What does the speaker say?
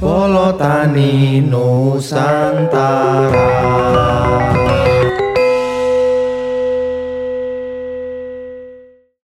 Polotani Nusantara.